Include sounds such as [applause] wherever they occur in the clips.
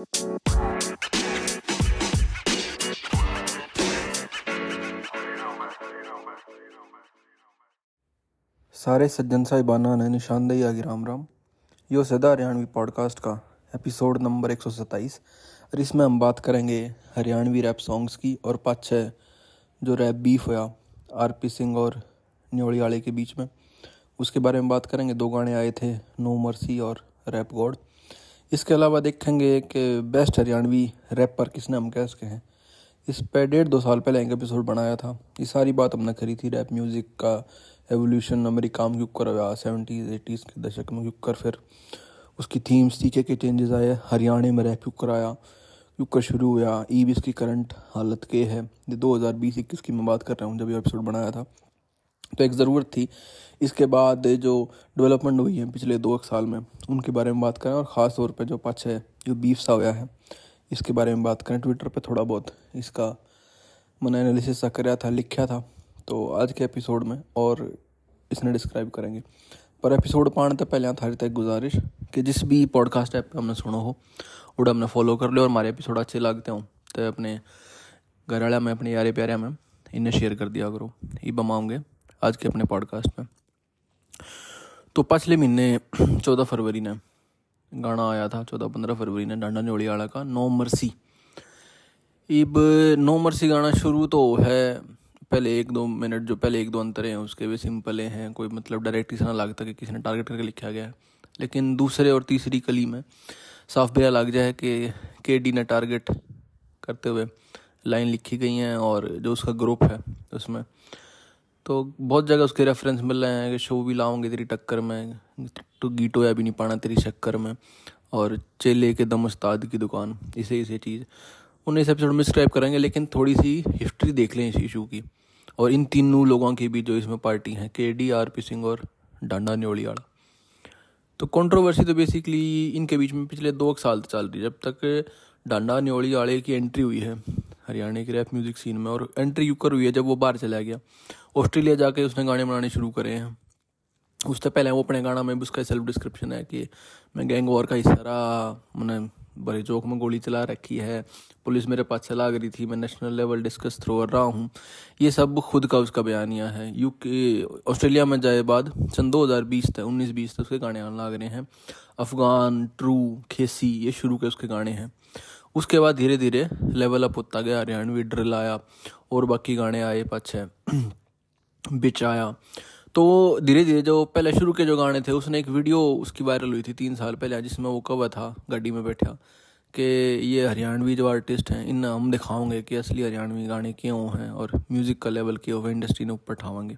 सारे सज्जन साहिबाना ने निशानदेही आगे राम राम। यो सदा हरियाणवी पॉडकास्ट का एपिसोड नंबर एक सौ सत्ताईस। और इसमें हम बात करेंगे हरियाणवी रैप सॉन्ग्स की और पाँच छः जो रैप बीफ हुआ आर पी सिंह और न्योड़ी आले के बीच में, उसके बारे में बात करेंगे। दो गाने आए थे नो मर्सी और रैप गॉड इसके अलावा देखेंगे कि बेस्ट हरियाणवी रैप पर किसने, हम कह सके हैं। इस पर डेढ़ दो साल पहले एक एपिसोड बनाया था। ये सारी बात हमने करी थी रैप म्यूज़िक का एवोल्यूशन अमेरिका में क्यों कर सेवेंटीज़ एटीज़ के दशक में क्यों कर फिर। उसकी थीम्स टीके के चेंजेस आए, हरियाणा में रैप क्यों कराया क्यों कर शुरू हुआ। ई इसकी करंट हालत के है। ये दो हज़ार बीस इक्कीस की मैं बात कर रहा हूँ, जब ये एपिसोड बनाया था। तो एक ज़रूरत थी। इसके बाद जो डेवलपमेंट हुई है पिछले दो एक साल में, उनके बारे में बात करें और ख़ास तौर पर जो है जो बीफ सा हुआ है, इसके बारे में बात करें। ट्विटर पे थोड़ा बहुत इसका मैंने एनालिसिस सा कराया था, लिखा था। तो आज के एपिसोड में और इसने डिस्क्राइब करेंगे। पर एपिसोड पाने तो पहले थारी तक गुजारिश कि जिस भी पॉडकास्ट ऐप पे हमने सुनो हो उड़ा हमने फॉलो कर लो और हमारे एपिसोड अच्छे लगते हो। तो अपने घर वाले में, अपने यारे प्यारे में इन्हें शेयर कर दिया करो। ये बमाऊँगे आज के अपने पॉडकास्ट में। तो पिछले महीने, चौदह फरवरी ने गाना आया था, चौदह पंद्रह फरवरी ने, डांडा न्योड़ी वाला का, नो मर्सी। इब नो मर्सी गाना शुरू तो है, पहले एक दो मिनट जो पहले एक दो अंतर हैं, उसके भी सिंपल हैं कोई मतलब डायरेक्ट इस ना लगता कि किसी ने टारगेट करके लिखा गया है। लेकिन दूसरे और तीसरी कली में साफ़ बेरा लग जाए कि के डी ने टारगेट करते हुए लाइन लिखी गई हैं और जो उसका ग्रुप है, उसमें तो बहुत जगह उसके रेफरेंस मिल रहे हैं कि शो भी लाऊँगे तेरी टक्कर में तो गीटो या भी नहीं पाना तेरी शक्कर में। और चेले के दम उस्ताद की दुकान, इसे इसे चीज़। उन्हें इस एपिसोड में स्क्राइब करेंगे, लेकिन थोड़ी सी हिस्ट्री देख लें इस इशू की। और इन तीनों लोगों की भी जो इसमें पार्टी हैं के डी आर पी सिंह और डांडा न्योली न्योड़ियाड़ा तो कंट्रोवर्सी तो बेसिकली इनके बीच में पिछले दो साल चल रही है, जब तक डांडा न्योड़ी आड़े की एंट्री हुई है, हरियाणा की रैप म्यूज़िक सीन में, और एंट्री यूकर हुई है जब वो बाहर चला गया। ऑस्ट्रेलिया जाके उसने गाने बनाने शुरू करे हैं। उससे पहले वो अपने गाना में भी उसका सेल्फ डिस्क्रिप्शन है कि मैं गैंग वॉर का हिस्सा रहा मैंने बड़े चौक में गोली चला रखी है, पुलिस मेरे पास चला गई थी, मैं नेशनल लेवल डिस्कस थ्रोअर रहा हूँ। ये सब खुद का उसका बयानिया है। यूके ऑस्ट्रेलिया में जाए बाद, सन 2020 तक 19 बीस तक उसके गाने आने लग रहे हैं। अफगान, ट्रू, खेसी, ये शुरू के उसके गाने हैं। उसके बाद धीरे धीरे लेवल अप होता गया, हरियाणवी ड्रिल आया और बाकी गाने आए पाछे। बिच आया। तो धीरे धीरे जो पहले शुरू के जो गाने थे, उसने एक वीडियो उसकी वायरल हुई थी तीन साल पहले, जिसमें वो कवर था गाड़ी में बैठा, कि ये हरियाणवी जो आर्टिस्ट हैं इन हम दिखाओगे कि असली हरियाणवी गाने क्यों हैं और म्यूज़िक का लेवल क्यों है इंडस्ट्री ने ऊपर ठावेंगे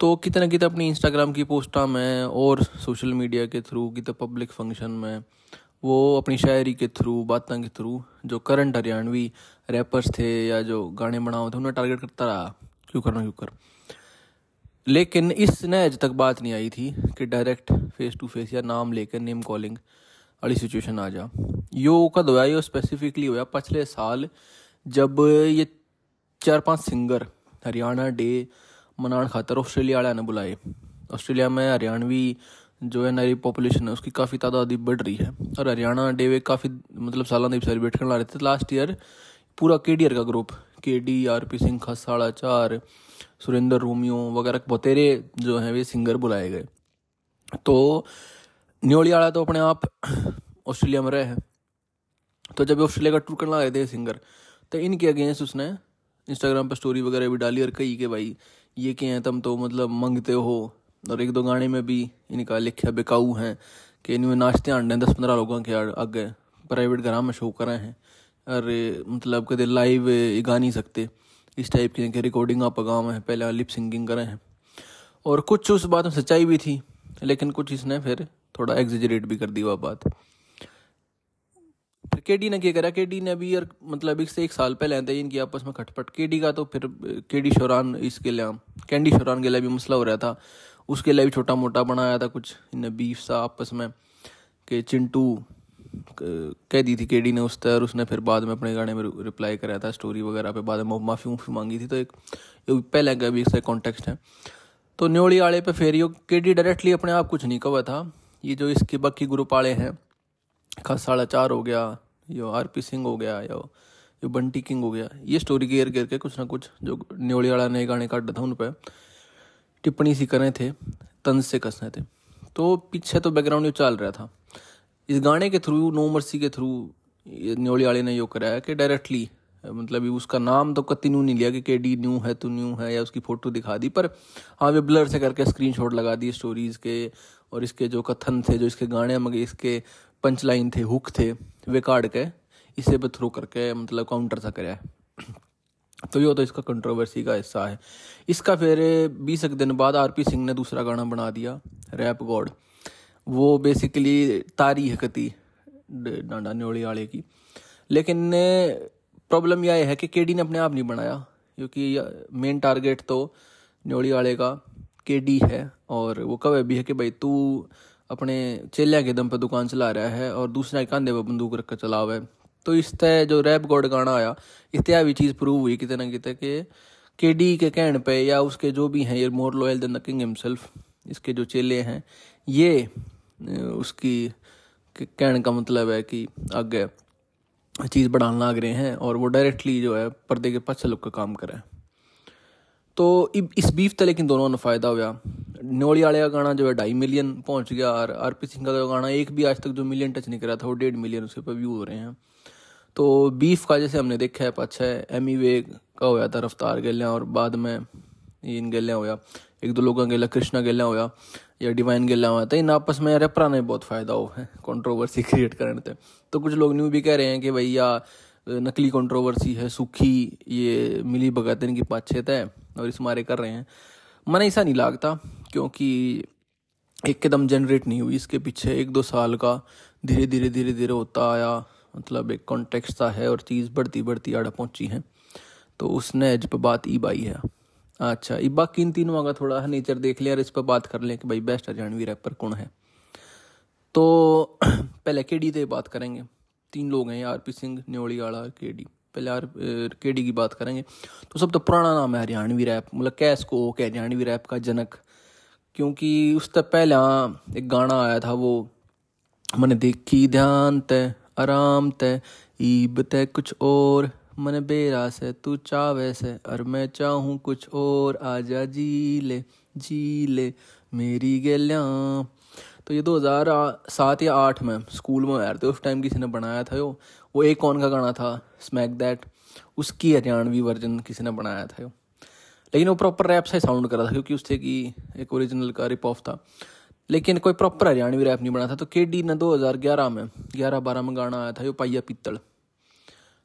तो कितना कितना अपनी इंस्टाग्राम की पोस्टा में और सोशल मीडिया के थ्रू कितना पब्लिक फ़ंक्शन में, वो अपनी शायरी के थ्रू बातों के थ्रू जो करंट हरियाणवी रैपर्स थे या जो गाने बनाओ थे, उन्हें टारगेट करता रहा। क्यों करना, क्यों कर। लेकिन इस न आज तक बात नहीं आई थी कि डायरेक्ट फेस टू फेस या नाम लेकर नेम कॉलिंग वाली सिचुएशन आ जा। यो कद होया, यो स्पेसिफिकली होया, पिछले साल जब ये चार पाँच सिंगर हरियाणा, डे, मनाने खातर ऑस्ट्रेलिया वाले ने बुलाए। ऑस्ट्रेलिया में हरियाणवी जो है नई पॉपुलेशन है, उसकी काफ़ी तादाद बढ़ रही है। और हरियाणा, डे वे काफ़ी मतलब सालाना सेलिब्रेट करने रहे थे। लास्ट ईयर पूरा के का group K D R P Singh, खसाड़ा, चार, सुरेंद्र, रोमियो वगैरह बतेरे जो हैं वे सिंगर बुलाए गए। तो न्योली वाला तो अपने आप ऑस्ट्रेलिया में रहे हैं। तो जब ऑस्ट्रेलिया का टूर करने आए थे सिंगर तो इनके अगेंस्ट उसने इंस्टाग्राम पर स्टोरी वगैरह भी डाली और कही कि भाई, ये क्या है तुम तो मतलब मंगते हो और एक दो गाने में भी इनका लिखा बेकाऊ हैं कि इनमें नाचते आंडे दस पंद्रह लोगों के आगे प्राइवेट घर में शो कर रहे हैं। अरे मतलब कदे लाइव गा नहीं सकते। इस टाइप की रिकॉर्डिंग आप गाँव है, पहले लिप सिंगिंग करें हैं। और कुछ उस बात में सच्चाई भी थी, लेकिन कुछ इसने फिर थोड़ा एग्जिजरेट भी कर दी वह बात। फिर के डी ने क्या करा? के डी ने भी यार मतलब एक से एक साल पहले आते इनकी आपस में खटपट। के डी का तो फिर के डी शोरान इसके लिए कैंडी शोरान के लिए भी मसला हो रहा था। उसके लिए भी छोटा मोटा बनाया था कुछ। इन बीफ सा आपस में, कि चिंटू कह दी थी केडी ने उस तर उसने फिर बाद में अपने गाने में रिप्लाई कराया था स्टोरी वगैरह पे, बाद में माफ़ी उफ़ी मांगी थी तो एक पहले का भी इसका कॉन्टेक्स्ट है। तो न्योड़ी आड़े पे फिर यो के डी डायरेक्टली अपने आप कुछ नहीं कहा था। ये जो इसके बाकी ग्रुप आड़े हैं खास साढ़ा चार हो गया, यो आर पी सिंह हो गया, यो यो बंटी किंग हो गया, ये स्टोरी गेयर गेयर के कुछ ना कुछ जो न्योली वाला नए गाने काट था उन पर टिप्पणी सी करे थे तंज से कसने थे। तो पीछे तो बैकग्राउंड यो चल रहा था। इस गाने के थ्रू, नो मर्सी के थ्रू न्योली वाले ने यो कराया कि डायरेक्टली मतलब उसका नाम तो कति न्यू नहीं लिया कि के डी न्यू है तो न्यू है, या उसकी फ़ोटो दिखा दी, पर हाँ वे ब्लर से करके स्क्रीनशॉट लगा दिए स्टोरीज़ के, और इसके जो कथन थे, जो इसके गाने, मगर इसके पंच लाइन थे हुक थे, वे काट के इसे पे थ्रू करके मतलब काउंटर सा कराया। तो ये तो इसका कंट्रोवर्सी का हिस्सा है। इसका फिर बीस एक दिन बाद आर पी सिंह ने दूसरा गाना बना दिया रैप गॉड वो बेसिकली तारी है डांडा न्योड़ी वाले की। लेकिन प्रॉब्लम यह है कि केडी ने अपने आप नहीं बनाया, क्योंकि मेन टारगेट तो न्योड़ी वाले का केडी है, और वो कवे भी है कि भाई तू अपने चेलिया के दम पर दुकान चला रहा है, और दूसरा कांधे पर बंदूक रख कर चला हुआ है तो इस तरह जो रैप गॉड गाना आया, इस तरह भी चीज़ प्रूव हुई कितने ना कितने के के डी के कहने पे या उसके जो भी हैं, ये more loyal the king himself इसके जो चेले हैं, ये उसकी कहने का मतलब है कि आगे चीज़ बढ़ाने लग रहे हैं और वो डायरेक्टली जो है पर्दे के पास लुक का काम करें तो इस बीफ तक लेकिन दोनों ने फ़ायदा हुआ नोड़ी वाले का गाना जो है ढाई मिलियन पहुँच गया और आर पी सिंह का गाना एक भी आज तक जो मिलियन टच नहीं करा था, वो डेढ़ मिलियन उसके ऊपर व्यू हो रहे हैं। तो बीफ का जैसे हमने देखा है, पाछा एम ई वे का होया था रफ्तार गेलिया और बाद में इन गेलिया होया एक दो लोगों गेला कृष्णा गेलिया होया या डिवाइन गेला हुआ था इन आपस में रेपरा ने बहुत फ़ायदा हो, है कॉन्ट्रोवर्सी क्रिएट करने थे तो कुछ लोग न्यू भी कह रहे हैं कि भैया नकली कंट्रोवर्सी है, सूखी, ये मिली भगत इनकी पाछे है, और इस मारे कर रहे हैं। मन ऐसा नहीं लगता, क्योंकि एकदम जनरेट नहीं हुई, इसके पीछे एक दो साल का धीरे धीरे धीरे धीरे होता आया मतलब एक कॉन्टेक्स्ट सा है, और चीज़ बढ़ती बढ़ती आड़ा पहुँची है। तो उसने जब बात ई बाई है। अच्छा बाकी इन तीनों का थोड़ा नेचर देख लिया और इस पर बात कर लें कि भाई बेस्ट हरियाणवी रैपर कौन है। तो [clears throat] पहले के डी बात करेंगे। तीन लोग हैं, आर पी सिंह न्योड़ी वाला के डी। पहले आर के डी की बात करेंगे। तो सब तो पुराना नाम है हरियाणवी रैप मतलब कैस को के हरियाणवी रैप का जनक। क्योंकि उस तक पहले एक गाना आया था वो, मैंने देखी ध्यान तय आराम तय ईब तय कुछ और मन बेरास है तू चावे से, और मैं चाहूँ कुछ और, आजा जी ले जी ले मेरी गलियाँ। तो ये 2007 या आठ में स्कूल में आया थे उस टाइम किसी ने बनाया था यो। वो एक कौन का गाना था? स्मैक दैट उसकी हरियाणवी वर्जन किसी ने बनाया था यो। लेकिन वो प्रॉपर रैप से साउंड करा था, क्योंकि उससे की एक ओरिजिनल का रिप ऑफ़ था। लेकिन कोई प्रॉपर हरियाणवी रैप नहीं बना था तो के डी ने 2011 में 11 12 में गाना आया था यो, पाइया पित्तल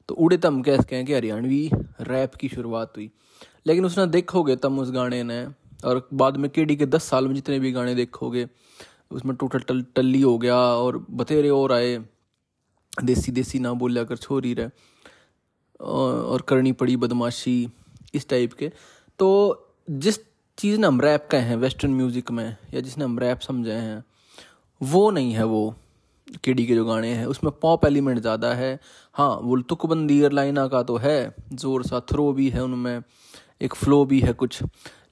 तो उड़े तम कह कहें कि हरियाणवी रैप की शुरुआत हुई। लेकिन उसने देखोगे तम उस गाने ने और बाद में केडी के दस साल में जितने भी गाने देखोगे उसमें टोटल टल, टल्ली हो गया और बतेरे और आए। देसी देसी ना बोलिया कर छोरी रहे। और करनी पड़ी बदमाशी इस टाइप के। तो जिस चीज़ ने हम रैप कहे हैं वेस्टर्न म्यूज़िक में या जिसने हम रैप समझे हैं वो नहीं है वो। केडी के जो गाने हैं, उसमें पॉप एलिमेंट ज़्यादा है। हाँ वो तुकबंदी एयरलाइना का तो है ज़ोर सा थ्रो भी है उनमें, एक फ्लो भी है कुछ।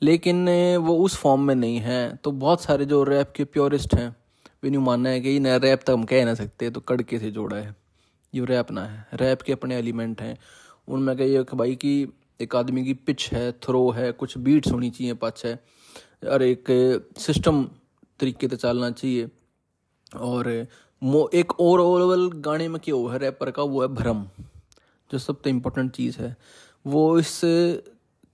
लेकिन वो उस फॉर्म में नहीं है। तो बहुत सारे जो रैप के प्योरिस्ट हैं, वे यूँ मानना है कि नया रैप तो हम कह ना सकते तो कड़के से जोड़ा है। ये रैप ना है रैप के अपने एलिमेंट हैं। उनमें कहिए भाई की एक आदमी की पिच है थ्रो है, कुछ बीट्स होनी चाहिए पाछ और एक सिस्टम तरीके से चलना चाहिए। और मो, एक ओवरऑल गाने में क्या है? रैपर का वो है भ्रम, जो सबसे इम्पोर्टेंट चीज़ है। वो इस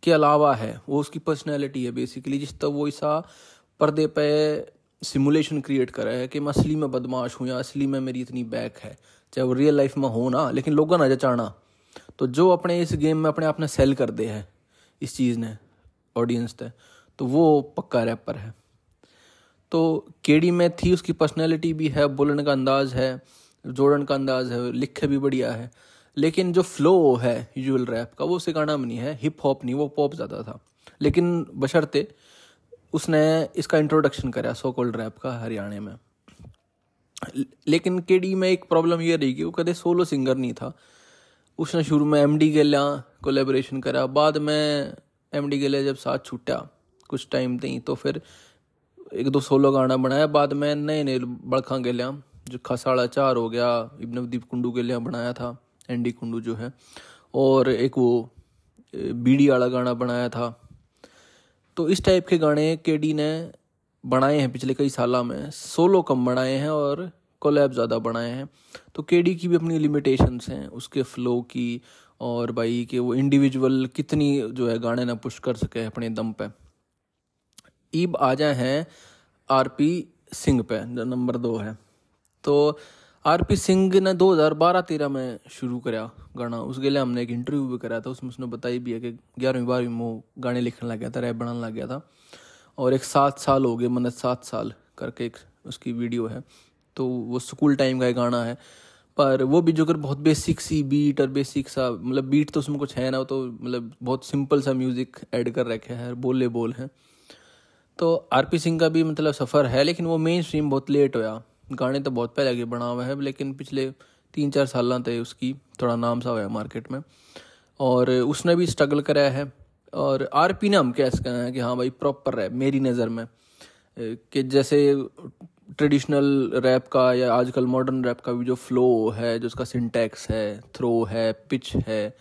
के अलावा है, वो उसकी पर्सनैलिटी है बेसिकली जिस तक वो ऐसा पर्दे पे सिमुलेशन क्रिएट करा है कि मैं असली में बदमाश हूँ या असली में मेरी इतनी बैक है। चाहे वो रियल लाइफ में हो ना, लेकिन लोगों ना जचाना। तो जो अपने इस गेम में अपने आप ने सेल कर दे है, इस चीज़ ने ऑडियंस ने तो वो पक्का रैपर है। तो केडी में थी, उसकी पर्सनैलिटी भी है, बोलने का अंदाज है, जोड़न का अंदाज है, लिखे भी बढ़िया है। लेकिन जो फ्लो है यूजल रैप का, वो उसे गाना में नहीं है हिप हॉप नहीं, वो पॉप ज़्यादा था। लेकिन बशर्ते उसने इसका इंट्रोडक्शन करा सो कोल्ड रैप का, हरियाणा में। लेकिन केडी में एक प्रॉब्लम ये रही कि वो कदे सोलो सिंगर नहीं था। उसने शुरू में एम डी गेलिया कोलेबोरेशन करा, बाद में एम डी गेलिया जब साथ छूटा, कुछ टाइम तई तो फिर एक दो सोलो गाना बनाया, बाद में नए नए बड़खा गेलिया, जो खसाड़ा चार हो गया इब नवदीप कुंडू के लिए बनाया था एंडी कुंडू जो है, और एक वो बीड़ी वाला गाना बनाया था। तो इस टाइप के गाने के डी ने बनाए हैं पिछले कई सालों में। सोलो कम बनाए हैं और कोलैब ज़्यादा बनाए हैं। तो के डी की भी अपनी लिमिटेशंस हैं, उसके फ्लो की, और भाई कि वो इंडिविजुअल कितनी जो है गाने ना पुश कर सके अपने दम पे। ईब आ जाए हैं आर पी सिंह पे, जो नंबर दो है। तो आर पी सिंह ने 2012-13 में शुरू करा गाना। उसके लिए हमने एक इंटरव्यू भी कराया था, उसमें उसने बताई भी है कि ग्यारहवीं, बारहवीं वो गाने लिखने लग गया था रैप बनाने लग गया था। और एक सात साल हो गए मतलब सात साल करके एक उसकी वीडियो है। तो वो स्कूल टाइम का एक गाना है। पर वो भी जो कर बहुत बेसिक सी बीट और बेसिक सा मतलब बीट तो उसमें कुछ है ना तो मतलब बहुत सिंपल सा म्यूज़िक ऐड कर रखे हैं बोले बोल हैं। तो आर पी सिंह का भी मतलब सफ़र है, लेकिन वो मेन स्ट्रीम बहुत लेट होया। गाने तो बहुत पहले आगे बना हुआ है, लेकिन पिछले तीन चार साल थे उसकी थोड़ा नाम सा हुआ मार्केट में। और उसने भी स्ट्रगल कराया है। और आर पी ने हम कह सकते हैं कि हाँ भाई प्रॉपर है मेरी नज़र में। कि जैसे ट्रेडिशनल रैप का या आजकल मॉडर्न रैप का भी जो फ्लो है, जो उसका सिंटैक्स है थ्रो है पिच है,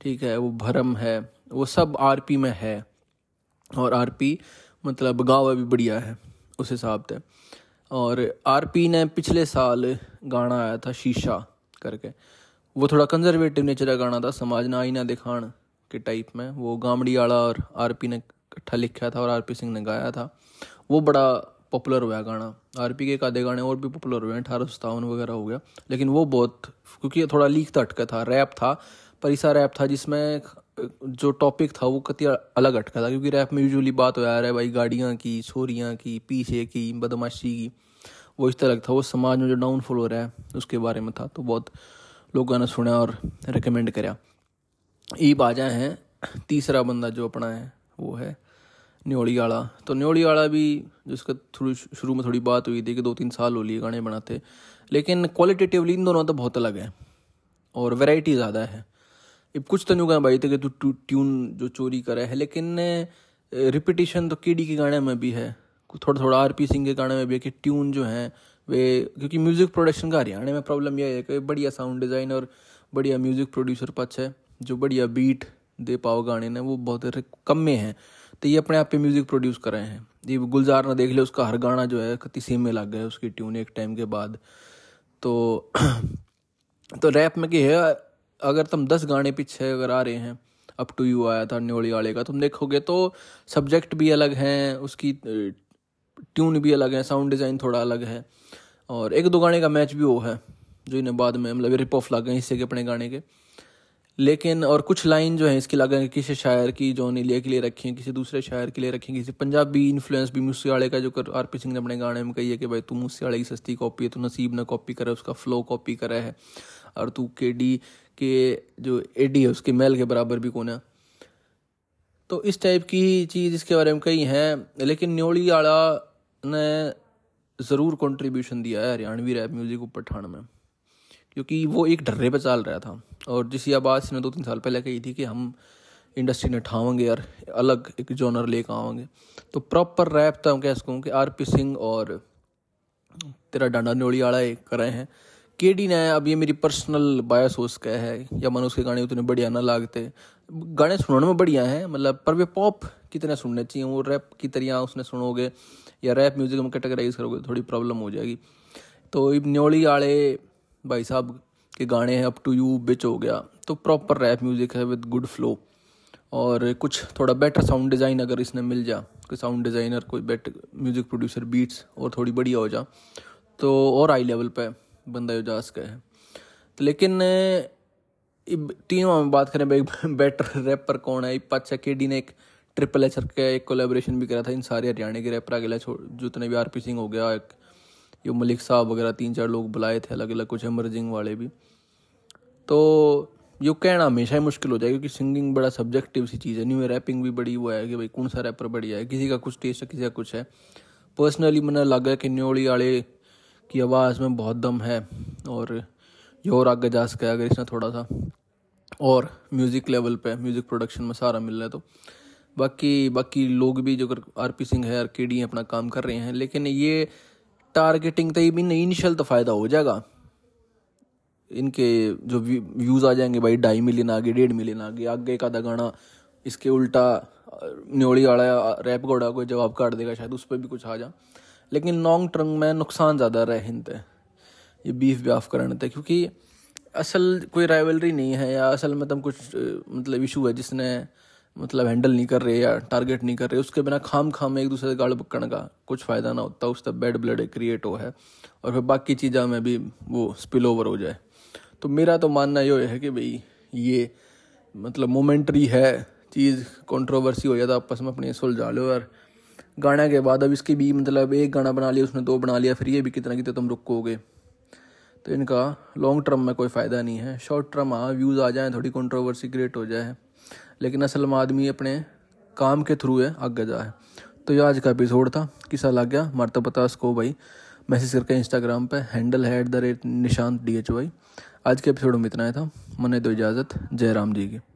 ठीक है, वो भरम है, वो सब आर पी में है। और आर पी मतलब गाँव भी बढ़िया है, उस हिसाब से। और आर पी ने पिछले साल गाना आया था शीशा करके। वो थोड़ा कंजर्वेटिव नेचर का गाना था, समाज ना आईना दिखाण के टाइप में। वो गामड़ी वाला और आर पी ने इकट्ठा लिखा था और आर पी सिंह ने गाया था। वो बड़ा पॉपुलर हुआ गाना। आर पी के एक आधे गाने और भी पॉपुलर हुए हैं, अठारह सौ सतावन वगैरह हो गया। लेकिन वो बहुत, क्योंकि थोड़ा लीक तटका था, रैप था। पर ऐसा रैप था जिसमें जो टॉपिक था वो कति अलग अटका था, क्योंकि रैप में यूजुअली बात हो यार है भाई गाड़ियाँ की, छोरियाँ की, पीछे की, बदमाशी की, वो इस तरह था, वो समाज में जो डाउनफॉल हो रहा है, उसके बारे में था तो बहुत लोगों ने सुना और रिकमेंड करा। ई बाजा हैं, तीसरा बंदा जो अपना है, वो है न्योड़ी वाला तो न्योड़ी वाला भी, जिसका थोड़ी शुरू में थोड़ी बात हुई थी कि दो तीन साल हो लिए गाने बनाते, लेकिन क्वालिटेटिवली इन दोनों तो बहुत अलग है, और वैरायटी ज़्यादा है। अब कुछ तो नहीं भाई थे कि तू ट्यून जो चोरी करे है, लेकिन रिपीटिशन तो केडी के गाने में भी है। थोड़ा थोड़ा आर पी सिंह के गाने में भी है कि ट्यून जो है, वे, क्योंकि म्यूज़िक प्रोडक्शन का हरियाणा में प्रॉब्लम यह है कि बढ़िया साउंड डिज़ाइन और बढ़िया म्यूज़िक प्रोड्यूसर पच है, जो बढ़िया बीट दे पाओ गाने ने, वो बहुत कम में है। तो ये अपने आप पे म्यूज़िक प्रोड्यूस कर रहे हैं। ये गुलजार ना देख ले उसका हर गाना जो है, कति सेम में लग गया उसकी ट्यून एक टाइम के बाद। तो [clears throat] तो रैप में क्या है अगर तुम दस गाने पीछे अगर आ रहे हैं अप टू यू आया था न्योली वाले का, तुम देखोगे तो सब्जेक्ट भी अलग हैं, उसकी ट्यून भी अलग है साउंड डिज़ाइन थोड़ा अलग है। और एक दो गाने का मैच भी वो है, जो इन्हें बाद में मतलब रिप ऑफ़ लग गए हिस्से के अपने गाने के। लेकिन, और कुछ लाइन जो है, इसकी लगे किसी शायर की जो नीलिया के लिए रखी है, किसी दूसरे शायर के लिए रखी है, किसी पंजाबी इन्फ्लुएंस भी मूसेवाले का जो कर आर पी सिंह ने अपने गाने में कही है कि भाई तू मूसेवाले की सस्ती कॉपी है, तू नसीब ने कॉपी करे, उसका फ्लो कॉपी करा है। और तू के डी के जो एडी है, उसके मेल के बराबर भी कौन है। तो इस टाइप की चीज़ इसके बारे में कही है, लेकिन न्योड़ी आड़ा ने ज़रूर कंट्रीब्यूशन दिया है हरियाणवी रैप म्यूज़िक ऊपर ठाण में। क्योंकि वो एक डर्रे पर चल रहा था। और जिस आवाज़ इसने दो तीन साल पहले कही थी कि हम इंडस्ट्री ने ठावेंगे यार, अलग एक जॉनर लेकर आवेंगे। तो प्रॉपर रैप तो कह सकूँ कि आर पी सिंह और तेरा डांडा न्योली वाला एक कर रहे हैं। के डी ने अब ये मेरी पर्सनल बायस हो सका है, या मन उसके गाने उतने बढ़िया ना लागते। गाने सुनने में बढ़िया हैं मतलब पर वे पॉप कितने सुनने चाहिए? वो रैप की तरह उसने सुनोगे, या रैप म्यूज़िक में कैटेगराइज करोगे थोड़ी प्रॉब्लम हो जाएगी। तो इब न्योड़ी वाले भाई साहब के गाने हैं अप टू यू बिच हो गया। तो प्रॉपर रैप म्यूज़िक है विद गुड फ्लो और कुछ थोड़ा बेटर साउंड डिज़ाइन अगर इसने मिल जा, कोई साउंड डिज़ाइनर कोई बेटर म्यूज़िक प्रोड्यूसर बीट्स और थोड़ी बढ़िया हो जा तो और हाई लेवल पे। बंदा जा सका है। तो लेकिन तीनों में बात करें, भाई बेटर रैपर कौन है? पाचा के डी ने एक ट्रिपल एच का एक कोलेब्रेशन भी करा था इन सारे हरियाणा के रैपर अगले जितने भी आर पी सिंह हो गया, एक, ये मलिक साहब वगैरह तीन चार लोग बुलाए थे अलग अलग कुछ एमर्जिंग वाले भी। तो यो कहना हमेशा ही मुश्किल हो जाएगा क्योंकि सिंगिंग बड़ा सब्जेक्टिव सी चीज़ है। न्यू रैपिंग भी बड़ी हुआ है कि भाई, कौन सा रैपर बढ़िया है? किसी का कुछ टेस्ट है किसी का कुछ है। पर्सनली मैंने लगा कि न्योली वाले की आवाज़ में बहुत दम है और ये और आगे जा सके अगर इसने थोड़ा सा। और म्यूज़िक लेवल पे म्यूज़िक प्रोडक्शन में सारा मिल रहा है तो। बाकी बाकी लोग भी जो आर पी सिंह है आर के डी अपना काम कर रहे हैं, लेकिन ये टारगेटिंग तो भी नहीं इनिशियल तो फ़ायदा हो जाएगा। इनके जो व्यूज़ आ जाएँगे, भाई, ढाई मिलियन आगे, डेढ़ मिलियन आगे आगे का आधा गाना, इसके उल्टा न्योड़ी वाला रैप घोड़ा कोई जवाब काट देगा, शायद उस पर भी कुछ आ जा। लेकिन लॉन्ग टर्म में नुकसान ज़्यादा रहे हिंद ये बीफ व्याफ करने थे क्योंकि असल कोई राइवलरी नहीं है या असल में कुछ मतलब इशू है जिसने मतलब हैंडल नहीं कर रहे या टारगेट नहीं कर रहे, उसके बिना खाम खाम एक दूसरे से गाड़ पकड़ने का कुछ फ़ायदा ना होता उससे बैड ब्लड क्रिएट हो है, और फिर बाकी चीज़ों में भी वो स्पिल ओवर हो जाए। तो मेरा तो मानना ये है कि भाई, ये मतलब मोमेंट्री है, चीज़ कंट्रोवर्सी हो जाता आपस में अपनी सुलझा लो और गाने के बाद अब इसकी भी मतलब एक गाना बना लिया, उसने दो बना लिया, फिर ये भी कितना कितना तुम रुकोगे। तो इनका लॉन्ग टर्म में कोई फ़ायदा नहीं है। शॉर्ट टर्म हाँ व्यूज़ आ जाए, थोड़ी कंट्रोवर्सी क्रिएट हो जाए। लेकिन असल में आदमी अपने काम के थ्रू है, आगे जाए। तो ये आज का एपिसोड था। किसा लग गया? मारता तो पता उसको भाई। मैसेज करके इंस्टाग्राम पे हैंडल है at the rate Nishant D H Y आज के एपिसोड में इतना ही था। मने दो इजाज़त। जय राम जी की।